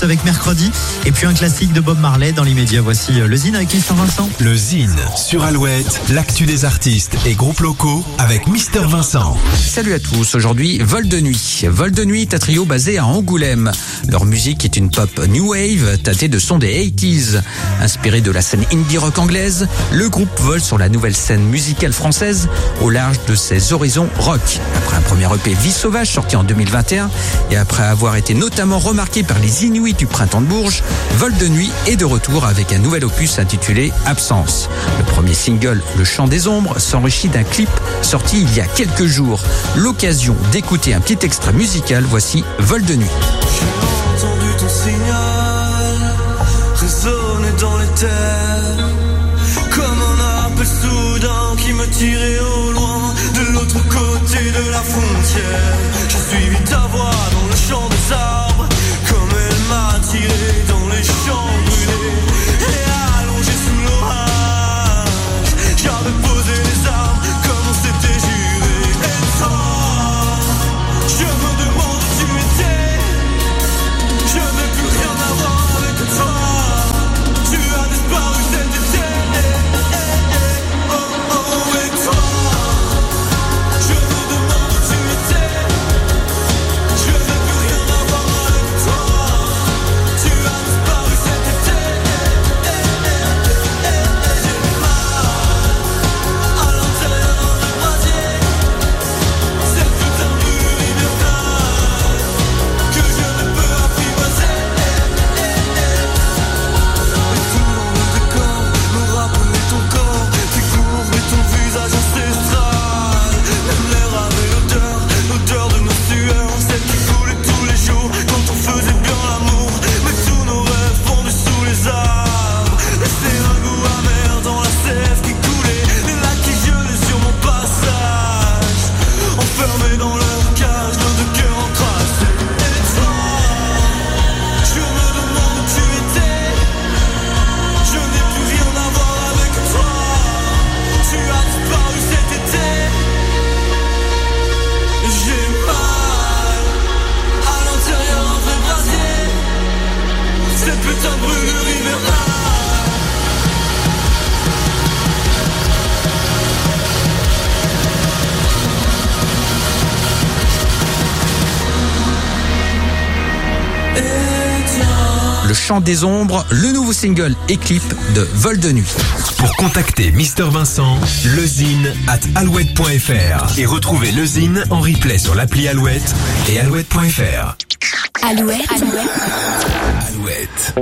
avec mercredi et puis un classique de Bob Marley dans l'immédiat. Voici euh, le Zine avec Mister Vincent. Le Zine sur Alouette, l'actu des artistes et groupes locaux avec Mister Vincent. Salut à tous, aujourd'hui Vol de Nuit. Vol de Nuit est un trio basé à Angoulême. Leur musique est une pop new wave tâtée de sons des 80s. Inspiré de la scène indie rock anglaise, le groupe vole sur la nouvelle scène musicale française au large de ses horizons rock. Après un premier EP Vie sauvage sorti en 2021 et après avoir été notamment remarqué par les Inuits du printemps de Bourges, Vol de Nuit est de retour avec un nouvel opus intitulé Absence. Le premier single, Le Chant des Ombres, s'enrichit d'un clip sorti il y a quelques jours. L'occasion d'écouter un petit extrait musical, voici Vol de Nuit. J'ai entendu ton signal résonner dans les terres Comme un soudain qui me tirait au loin De l'autre côté de la frontière Le Chant des Ombres, le nouveau single et clip de Vol de Nuit. Pour contacter Mister Vincent, lezine at alouette.fr et retrouver lezine en replay sur l'appli Alouette et alouette.fr. Alouette. Alouette.